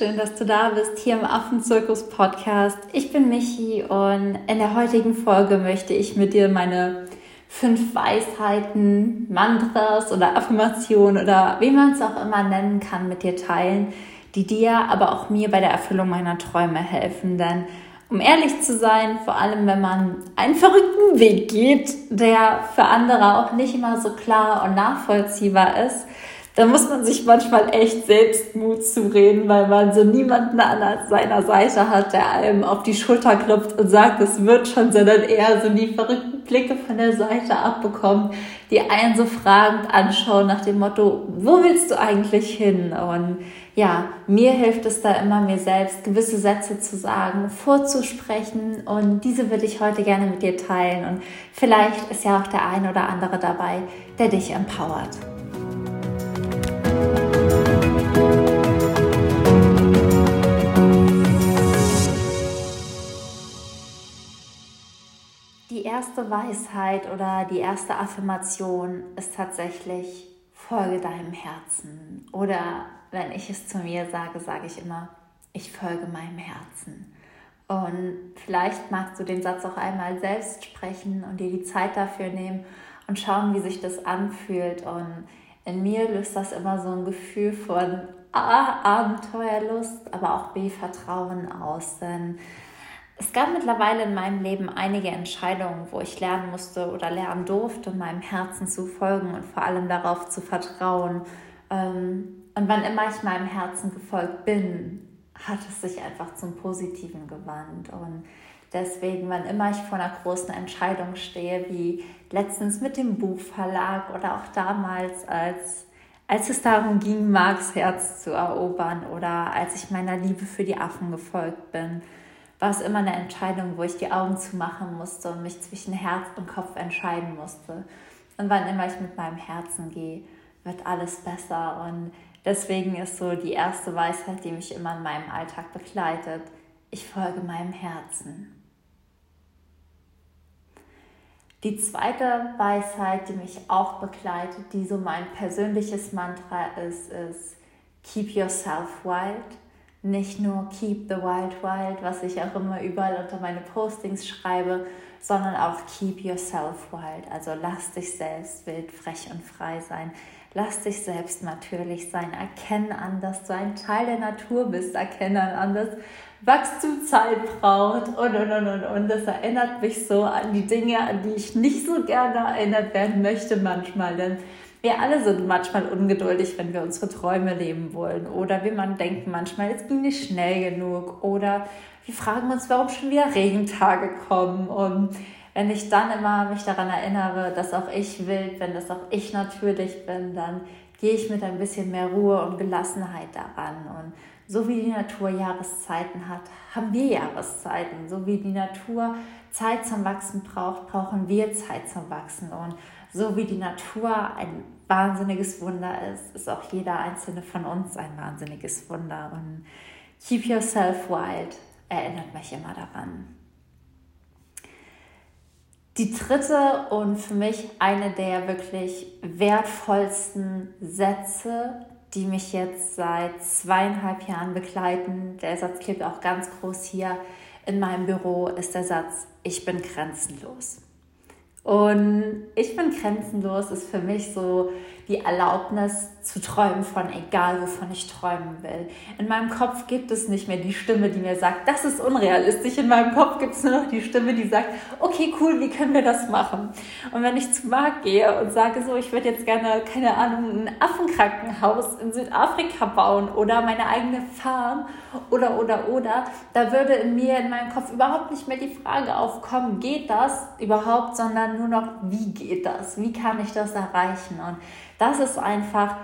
schön, dass du da bist hier im Affenzirkus Podcast. Ich bin Michi und in der heutigen Folge möchte ich mit dir meine fünf Weisheiten, Mantras oder Affirmationen oder wie man es auch immer nennen kann, mit dir teilen, die dir, aber auch mir bei der Erfüllung meiner Träume helfen. Denn um ehrlich zu sein, vor allem wenn man einen verrückten Weg geht, der für andere auch nicht immer so klar und nachvollziehbar ist, da muss man sich manchmal echt Selbstmut zureden, weil man so niemanden an seiner Seite hat, der einem auf die Schulter klopft und sagt, es wird schon, sondern eher so die verrückten Blicke von der Seite abbekommt, die einen so fragend anschauen nach dem Motto, wo willst du eigentlich hin? Und ja, mir hilft es da immer, mir selbst gewisse Sätze zu sagen, vorzusprechen und diese würde ich heute gerne mit dir teilen und vielleicht ist ja auch der eine oder andere dabei, der dich empowert. Erste Weisheit oder die erste Affirmation ist tatsächlich, folge deinem Herzen. Oder wenn ich es zu mir sage, sage ich immer, ich folge meinem Herzen. Und vielleicht magst du den Satz auch einmal selbst sprechen und dir die Zeit dafür nehmen und schauen, wie sich das anfühlt. Und in mir löst das immer so ein Gefühl von A, Abenteuerlust, aber auch B, Vertrauen aus. Denn es gab mittlerweile in meinem Leben einige Entscheidungen, wo ich lernen musste oder lernen durfte, meinem Herzen zu folgen und vor allem darauf zu vertrauen. Ähm, und wann immer ich meinem Herzen gefolgt bin, hat es sich einfach zum Positiven gewandt. Und Deswegen, wann immer ich vor einer großen Entscheidung stehe, wie letztens mit dem Buchverlag oder auch damals, als, als es darum ging, Marks Herz zu erobern oder als ich meiner Liebe für die Affen gefolgt bin, war es immer eine Entscheidung, wo ich die Augen zumachen musste und mich zwischen Herz und Kopf entscheiden musste. Und wann immer ich mit meinem Herzen gehe, wird alles besser. Und deswegen ist so die erste Weisheit, die mich immer in meinem Alltag begleitet, ich folge meinem Herzen. Die zweite Weisheit, die mich auch begleitet, die so mein persönliches Mantra ist, ist Keep yourself wild. Nicht nur Keep the wild wild, was ich auch immer überall unter meine Postings schreibe, sondern auch Keep yourself wild. Also lass dich selbst wild, frech und frei sein. Lass dich selbst natürlich sein. Erkenne an, dass du ein Teil der Natur bist. Erkenne an, dass Wachstum Zeit braucht und, und, und, und, und. Das erinnert mich so an die Dinge, an die ich nicht so gerne erinnert werden möchte manchmal. Denn wir alle sind manchmal ungeduldig, wenn wir unsere Träume leben wollen. Oder wie man denkt manchmal, es ging nicht schnell genug. Oder wir fragen uns, warum schon wieder Regentage kommen. Und wenn ich dann immer mich daran erinnere, dass auch ich wild bin, dass auch ich natürlich bin, dann gehe ich mit ein bisschen mehr Ruhe und Gelassenheit daran. Und so wie die Natur Jahreszeiten hat, haben wir Jahreszeiten. So wie die Natur Zeit zum Wachsen braucht, brauchen wir Zeit zum Wachsen. Und so wie die Natur ein wahnsinniges Wunder ist, ist auch jeder einzelne von uns ein wahnsinniges Wunder. Und Keep Yourself Wild erinnert mich immer daran. Die dritte und für mich eine der wirklich wertvollsten Sätze die mich jetzt seit zweieinhalb Jahren begleiten. Der Satz klebt auch ganz groß hier in meinem Büro, ist der Satz, ich bin grenzenlos. Und ich bin grenzenlos ist für mich so die Erlaubnis zu träumen von egal, wovon ich träumen will. In meinem Kopf gibt es nicht mehr die Stimme, die mir sagt, das ist unrealistisch. In meinem Kopf gibt es nur noch die Stimme, die sagt, okay, cool, wie können wir das machen? Und wenn ich zu Marc gehe und sage so, ich würde jetzt gerne, keine Ahnung, ein Affenkrankenhaus in Südafrika bauen oder meine eigene Farm oder, oder, oder, da würde in mir, in meinem Kopf überhaupt nicht mehr die Frage aufkommen, geht das überhaupt, sondern nur noch, wie geht das? Wie kann ich das erreichen? Und das ist einfach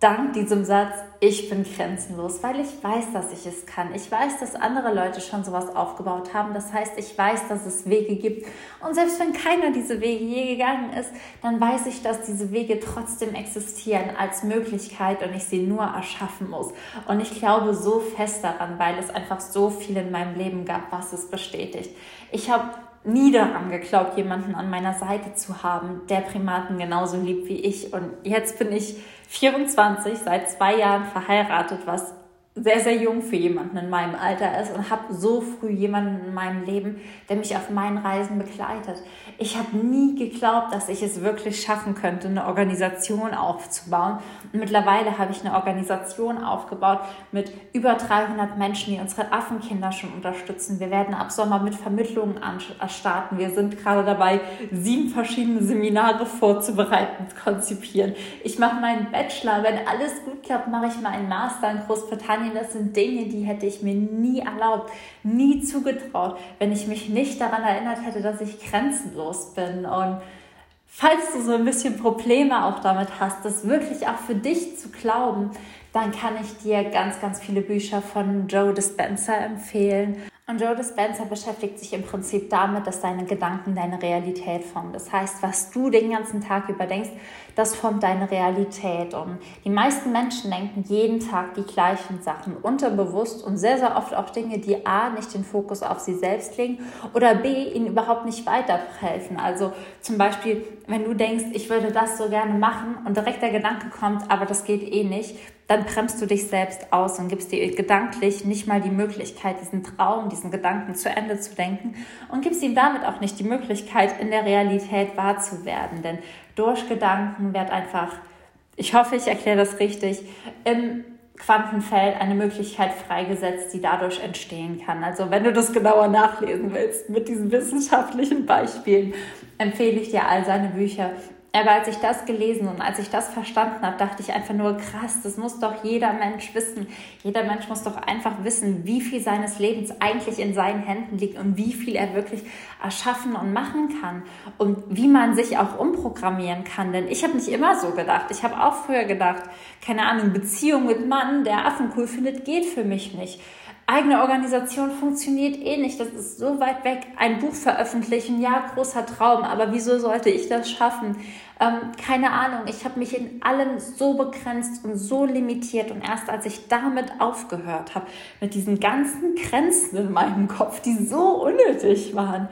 dank diesem Satz, ich bin grenzenlos, weil ich weiß, dass ich es kann. Ich weiß, dass andere Leute schon sowas aufgebaut haben. Das heißt, ich weiß, dass es Wege gibt. Und selbst wenn keiner diese Wege je gegangen ist, dann weiß ich, dass diese Wege trotzdem existieren als Möglichkeit und ich sie nur erschaffen muss. Und ich glaube so fest daran, weil es einfach so viel in meinem Leben gab, was es bestätigt. Ich habe nie daran geglaubt, jemanden an meiner Seite zu haben, der Primaten genauso liebt wie ich. Und jetzt bin ich 24, seit zwei Jahren verheiratet, was sehr, sehr jung für jemanden in meinem Alter ist und habe so früh jemanden in meinem Leben, der mich auf meinen Reisen begleitet. Ich habe nie geglaubt, dass ich es wirklich schaffen könnte, eine Organisation aufzubauen. Und mittlerweile habe ich eine Organisation aufgebaut mit über 300 Menschen, die unsere Affenkinder schon unterstützen. Wir werden ab Sommer mit Vermittlungen starten. Wir sind gerade dabei, sieben verschiedene Seminare vorzubereiten, konzipieren. Ich mache meinen Bachelor. Wenn alles gut klappt, mache ich meinen Master in Großbritannien Spanien, das sind Dinge, die hätte ich mir nie erlaubt, nie zugetraut, wenn ich mich nicht daran erinnert hätte, dass ich grenzenlos bin. Und falls du so ein bisschen Probleme auch damit hast, das wirklich auch für dich zu glauben, dann kann ich dir ganz, ganz viele Bücher von Joe Dispenza empfehlen. Und Joe Dispenza beschäftigt sich im Prinzip damit, dass deine Gedanken deine Realität formen. Das heißt, was du den ganzen Tag über denkst, das formt deine Realität. Und die meisten Menschen denken jeden Tag die gleichen Sachen, unterbewusst und sehr, sehr oft auch Dinge, die A, nicht den Fokus auf sie selbst legen oder B, ihnen überhaupt nicht weiterhelfen. Also zum Beispiel, wenn du denkst, ich würde das so gerne machen und direkt der Gedanke kommt, aber das geht eh nicht, dann bremst du dich selbst aus und gibst dir gedanklich nicht mal die Möglichkeit, diesen Traum, diesen Gedanken zu Ende zu denken und gibst ihm damit auch nicht die Möglichkeit, in der Realität wahr zu werden. Denn durch Gedanken wird einfach, ich hoffe, ich erkläre das richtig, im Quantenfeld eine Möglichkeit freigesetzt, die dadurch entstehen kann. Also wenn du das genauer nachlesen willst mit diesen wissenschaftlichen Beispielen, empfehle ich dir all seine Bücher. Aber als ich das gelesen und als ich das verstanden habe, dachte ich einfach nur, krass, das muss doch jeder Mensch wissen. Jeder Mensch muss doch einfach wissen, wie viel seines Lebens eigentlich in seinen Händen liegt und wie viel er wirklich erschaffen und machen kann und wie man sich auch umprogrammieren kann. Denn ich habe nicht immer so gedacht. Ich habe auch früher gedacht, keine Ahnung, Beziehung mit Mann, der Affen cool findet, geht für mich nicht eigene Organisation funktioniert eh nicht. Das ist so weit weg. Ein Buch veröffentlichen, ja, großer Traum, aber wieso sollte ich das schaffen? Ähm, keine Ahnung. Ich habe mich in allem so begrenzt und so limitiert. Und erst als ich damit aufgehört habe, mit diesen ganzen Grenzen in meinem Kopf, die so unnötig waren,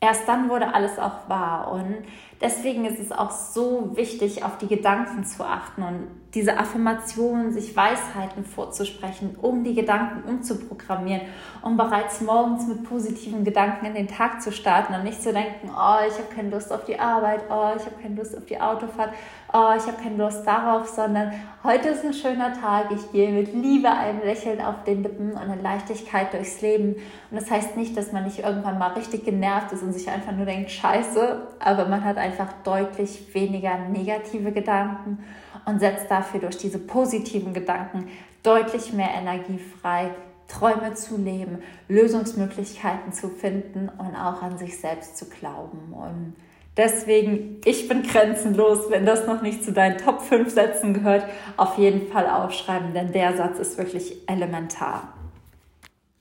erst dann wurde alles auch wahr. Und deswegen ist es auch so wichtig, auf die Gedanken zu achten und diese Affirmationen, sich Weisheiten vorzusprechen, um die Gedanken umzuprogrammieren, um bereits morgens mit positiven Gedanken in den Tag zu starten und nicht zu denken, oh, ich habe keine Lust auf die Arbeit, oh, ich habe keine Lust auf die Autofahrt, oh, ich habe keine Lust darauf, sondern heute ist ein schöner Tag, ich gehe mit Liebe, einem Lächeln auf den Lippen und in Leichtigkeit durchs Leben. Und das heißt nicht, dass man nicht irgendwann mal richtig genervt ist und sich einfach nur denkt, scheiße, aber man hat einfach deutlich weniger negative Gedanken und setzt dafür durch diese positiven Gedanken deutlich mehr Energie frei, Träume zu leben, Lösungsmöglichkeiten zu finden und auch an sich selbst zu glauben. Und deswegen, ich bin grenzenlos. Wenn das noch nicht zu deinen Top 5 Sätzen gehört, auf jeden Fall aufschreiben, denn der Satz ist wirklich elementar.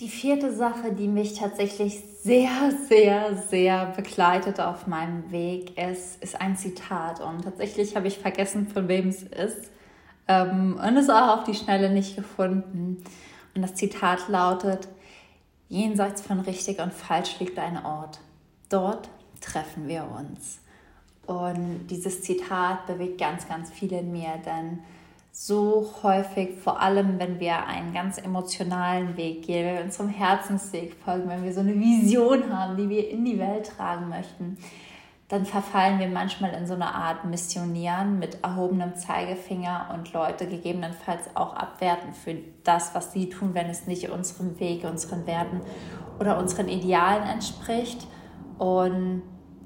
Die vierte Sache, die mich tatsächlich sehr, sehr, sehr begleitet auf meinem Weg ist, ist ein Zitat. Und tatsächlich habe ich vergessen, von wem es ist. Ähm, und es auch auf die Schnelle nicht gefunden. Und das Zitat lautet, jenseits von richtig und falsch liegt ein Ort. Dort treffen wir uns. Und dieses Zitat bewegt ganz, ganz viel in mir, denn so häufig, vor allem wenn wir einen ganz emotionalen Weg gehen, wenn wir unserem Herzensweg folgen, wenn wir so eine Vision haben, die wir in die Welt tragen möchten, dann verfallen wir manchmal in so eine Art Missionieren mit erhobenem Zeigefinger und Leute gegebenenfalls auch abwerten für das, was sie tun, wenn es nicht unserem Weg, unseren Werten oder unseren Idealen entspricht. Und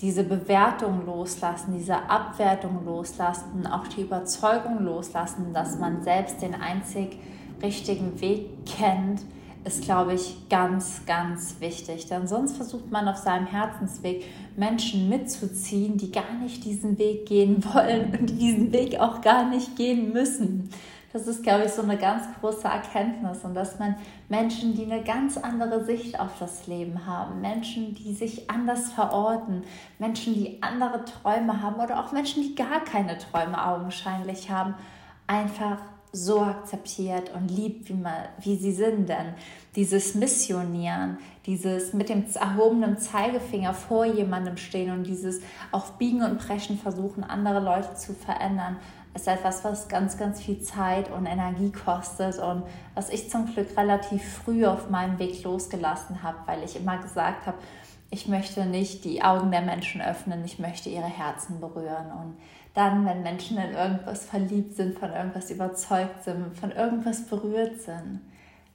diese Bewertung loslassen, diese Abwertung loslassen, auch die Überzeugung loslassen, dass man selbst den einzig richtigen Weg kennt, ist, glaube ich, ganz, ganz wichtig. Denn sonst versucht man auf seinem Herzensweg Menschen mitzuziehen, die gar nicht diesen Weg gehen wollen und die diesen Weg auch gar nicht gehen müssen. Das ist, glaube ich, so eine ganz große Erkenntnis und dass man Menschen, die eine ganz andere Sicht auf das Leben haben, Menschen, die sich anders verorten, Menschen, die andere Träume haben oder auch Menschen, die gar keine Träume augenscheinlich haben, einfach so akzeptiert und liebt, wie, man, wie sie sind. Denn dieses Missionieren, dieses mit dem erhobenen Zeigefinger vor jemandem stehen und dieses auf Biegen und Brechen versuchen, andere Leute zu verändern, ist etwas, was ganz, ganz viel Zeit und Energie kostet und was ich zum Glück relativ früh auf meinem Weg losgelassen habe, weil ich immer gesagt habe, ich möchte nicht die Augen der Menschen öffnen, ich möchte ihre Herzen berühren. Und dann, wenn Menschen in irgendwas verliebt sind, von irgendwas überzeugt sind, von irgendwas berührt sind,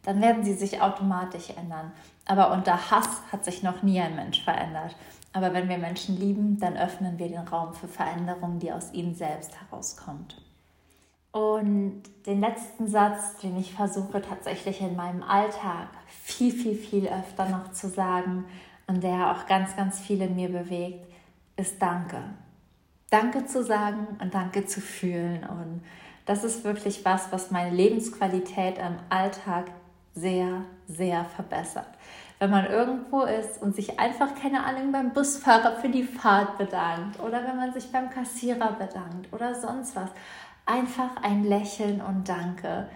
dann werden sie sich automatisch ändern. Aber unter Hass hat sich noch nie ein Mensch verändert. Aber wenn wir Menschen lieben, dann öffnen wir den Raum für Veränderungen, die aus ihnen selbst herauskommt. Und den letzten Satz, den ich versuche tatsächlich in meinem Alltag viel, viel, viel öfter noch zu sagen und der auch ganz, ganz viel in mir bewegt, ist Danke. Danke zu sagen und Danke zu fühlen. Und das ist wirklich was, was meine Lebensqualität im Alltag sehr, sehr verbessert. Wenn man irgendwo ist und sich einfach, keine Ahnung, beim Busfahrer für die Fahrt bedankt oder wenn man sich beim Kassierer bedankt oder sonst was. Einfach ein Lächeln und Danke.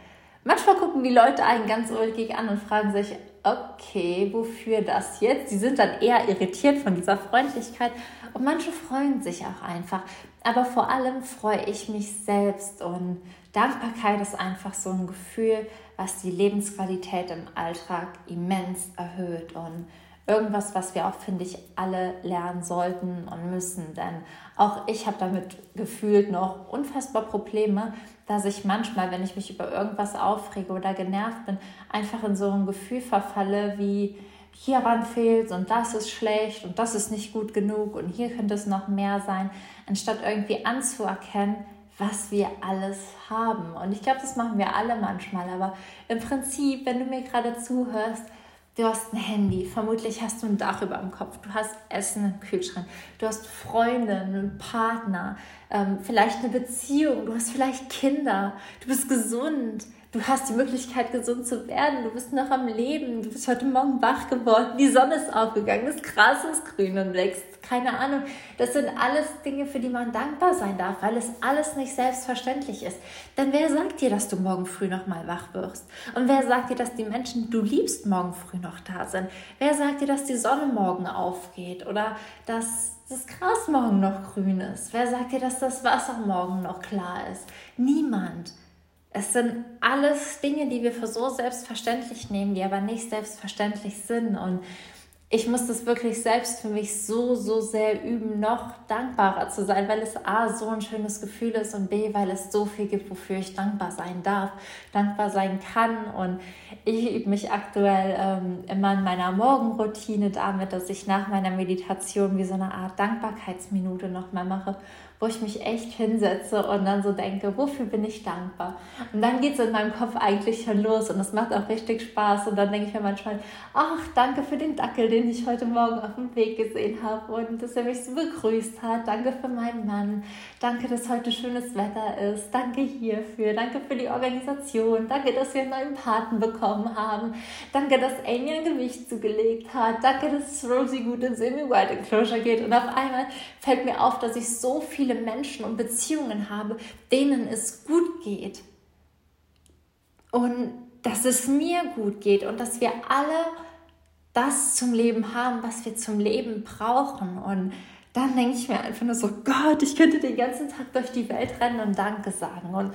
Manchmal gucken die Leute einen ganz ulkig an und fragen sich, okay, wofür das jetzt? Sie sind dann eher irritiert von dieser Freundlichkeit und manche freuen sich auch einfach. Aber vor allem freue ich mich selbst und Dankbarkeit ist einfach so ein Gefühl, was die Lebensqualität im Alltag immens erhöht und irgendwas, was wir auch, finde ich, alle lernen sollten und müssen. Denn auch ich habe damit gefühlt noch unfassbar Probleme, dass ich manchmal, wenn ich mich über irgendwas aufrege oder genervt bin, einfach in so ein Gefühl verfalle wie, hieran fehlt und das ist schlecht und das ist nicht gut genug und hier könnte es noch mehr sein, anstatt irgendwie anzuerkennen, was wir alles haben. Und ich glaube, das machen wir alle manchmal. Aber im Prinzip, wenn du mir gerade zuhörst, du hast ein Handy, vermutlich hast du ein Dach über dem Kopf, du hast Essen im Kühlschrank, du hast Freunde, einen Partner, ähm, vielleicht eine Beziehung, du hast vielleicht Kinder, du bist gesund, Du hast die Möglichkeit, gesund zu werden. Du bist noch am Leben. Du bist heute Morgen wach geworden. Die Sonne ist aufgegangen. Das Gras ist grün und wächst. Keine Ahnung. Das sind alles Dinge, für die man dankbar sein darf, weil es alles nicht selbstverständlich ist. Denn wer sagt dir, dass du morgen früh noch mal wach wirst? Und wer sagt dir, dass die Menschen, die du liebst, morgen früh noch da sind? Wer sagt dir, dass die Sonne morgen aufgeht? Oder dass das Gras morgen noch grün ist? Wer sagt dir, dass das Wasser morgen noch klar ist? Niemand. Es sind alles Dinge, die wir für so selbstverständlich nehmen, die aber nicht selbstverständlich sind. Und ich muss das wirklich selbst für mich so, so sehr üben, noch dankbarer zu sein, weil es A, so ein schönes Gefühl ist und B, weil es so viel gibt, wofür ich dankbar sein darf, dankbar sein kann. Und ich übe mich aktuell ähm, immer in meiner Morgenroutine damit, dass ich nach meiner Meditation wie so eine Art Dankbarkeitsminute nochmal mache wo ich mich echt hinsetze und dann so denke, wofür bin ich dankbar? Und dann geht es in meinem Kopf eigentlich schon los und es macht auch richtig Spaß. Und dann denke ich mir manchmal, ach, danke für den Dackel, den ich heute Morgen auf dem Weg gesehen habe und dass er mich so begrüßt hat. Danke für meinen Mann. Danke, dass heute schönes Wetter ist. Danke hierfür. Danke für die Organisation. Danke, dass wir einen neuen Paten bekommen haben. Danke, dass Amy ein Gewicht zugelegt hat. Danke, dass Rosie gut ins Semi-Wild Enclosure geht. Und auf einmal fällt mir auf, dass ich so viele viele Menschen und Beziehungen habe, denen es gut geht. Und dass es mir gut geht und dass wir alle das zum Leben haben, was wir zum Leben brauchen. Und dann denke ich mir einfach nur so, Gott, ich könnte den ganzen Tag durch die Welt rennen und Danke sagen. Und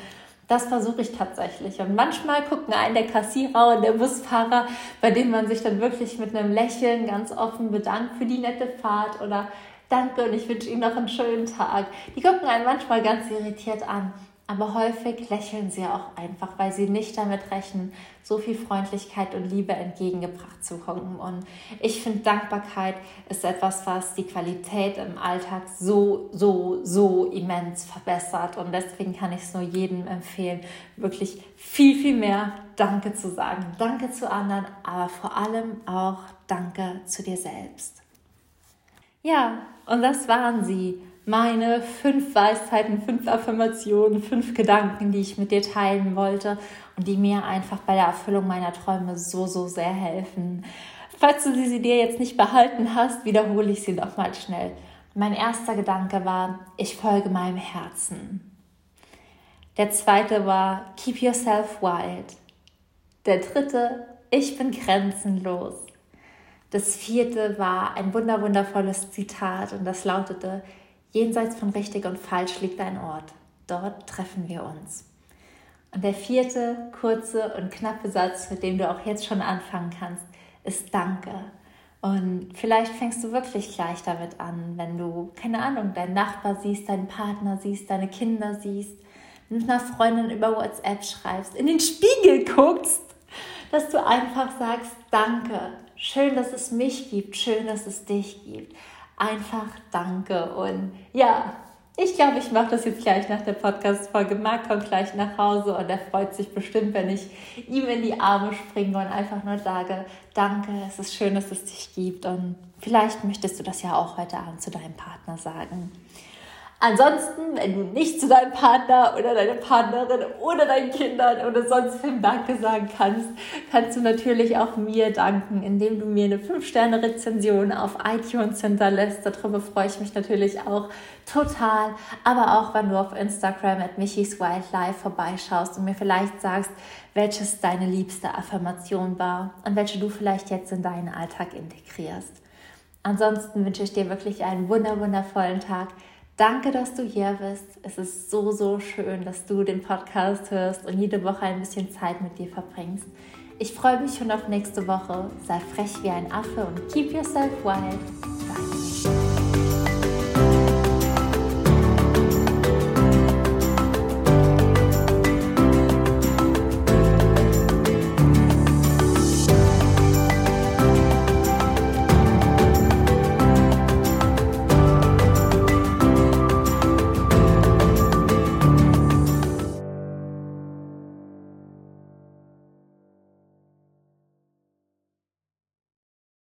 das versuche ich tatsächlich. Und manchmal gucken einen der Kassierer und der Busfahrer, bei denen man sich dann wirklich mit einem Lächeln ganz offen bedankt für die nette Fahrt oder danke und ich wünsche Ihnen noch einen schönen Tag. Die gucken einen manchmal ganz irritiert an, aber häufig lächeln sie auch einfach, weil sie nicht damit rechnen, so viel Freundlichkeit und Liebe entgegengebracht zu bekommen. Und ich finde, Dankbarkeit ist etwas, was die Qualität im Alltag so, so, so immens verbessert. Und deswegen kann ich es nur jedem empfehlen, wirklich viel, viel mehr Danke zu sagen. Danke zu anderen, aber vor allem auch Danke zu dir selbst. Ja, und das waren sie. Meine fünf Weisheiten, fünf Affirmationen, fünf Gedanken, die ich mit dir teilen wollte und die mir einfach bei der Erfüllung meiner Träume so, so sehr helfen. Falls du sie dir jetzt nicht behalten hast, wiederhole ich sie nochmal schnell. Mein erster Gedanke war, ich folge meinem Herzen. Der zweite war, keep yourself wild. Der dritte, ich bin grenzenlos. Das vierte war ein wunderwundervolles Zitat und das lautete, jenseits von richtig und falsch liegt ein Ort. dort treffen wir uns. Und der vierte, kurze und knappe Satz, mit dem du auch jetzt schon anfangen kannst, ist Danke. Und vielleicht fängst du wirklich gleich damit an, wenn du, keine Ahnung, deinen Nachbar siehst, deinen Partner siehst, deine Kinder siehst, mit einer Freundin über WhatsApp schreibst, in den Spiegel guckst, dass du einfach sagst, danke, schön, dass es mich gibt, schön, dass es dich gibt. Einfach danke. Und ja, ich glaube, ich mache das jetzt gleich nach der Podcast-Folge. Marc kommt gleich nach Hause und er freut sich bestimmt, wenn ich ihm in die Arme springe und einfach nur sage, danke, es ist schön, dass es dich gibt. Und vielleicht möchtest du das ja auch heute Abend zu deinem Partner sagen. Ansonsten, wenn du nicht zu deinem Partner oder deiner Partnerin oder deinen Kindern oder sonst wem Danke sagen kannst, kannst du natürlich auch mir danken, indem du mir eine 5-Sterne-Rezension auf iTunes hinterlässt. Darüber freue ich mich natürlich auch total. Aber auch, wenn du auf Instagram at Michis Wildlife vorbeischaust und mir vielleicht sagst, welches deine liebste Affirmation war und welche du vielleicht jetzt in deinen Alltag integrierst. Ansonsten wünsche ich dir wirklich einen wundervollen Tag. Danke, dass du hier bist. Es ist so, so schön, dass du den Podcast hörst und jede Woche ein bisschen Zeit mit dir verbringst. Ich freue mich schon auf nächste Woche. Sei frech wie ein Affe und keep yourself wild.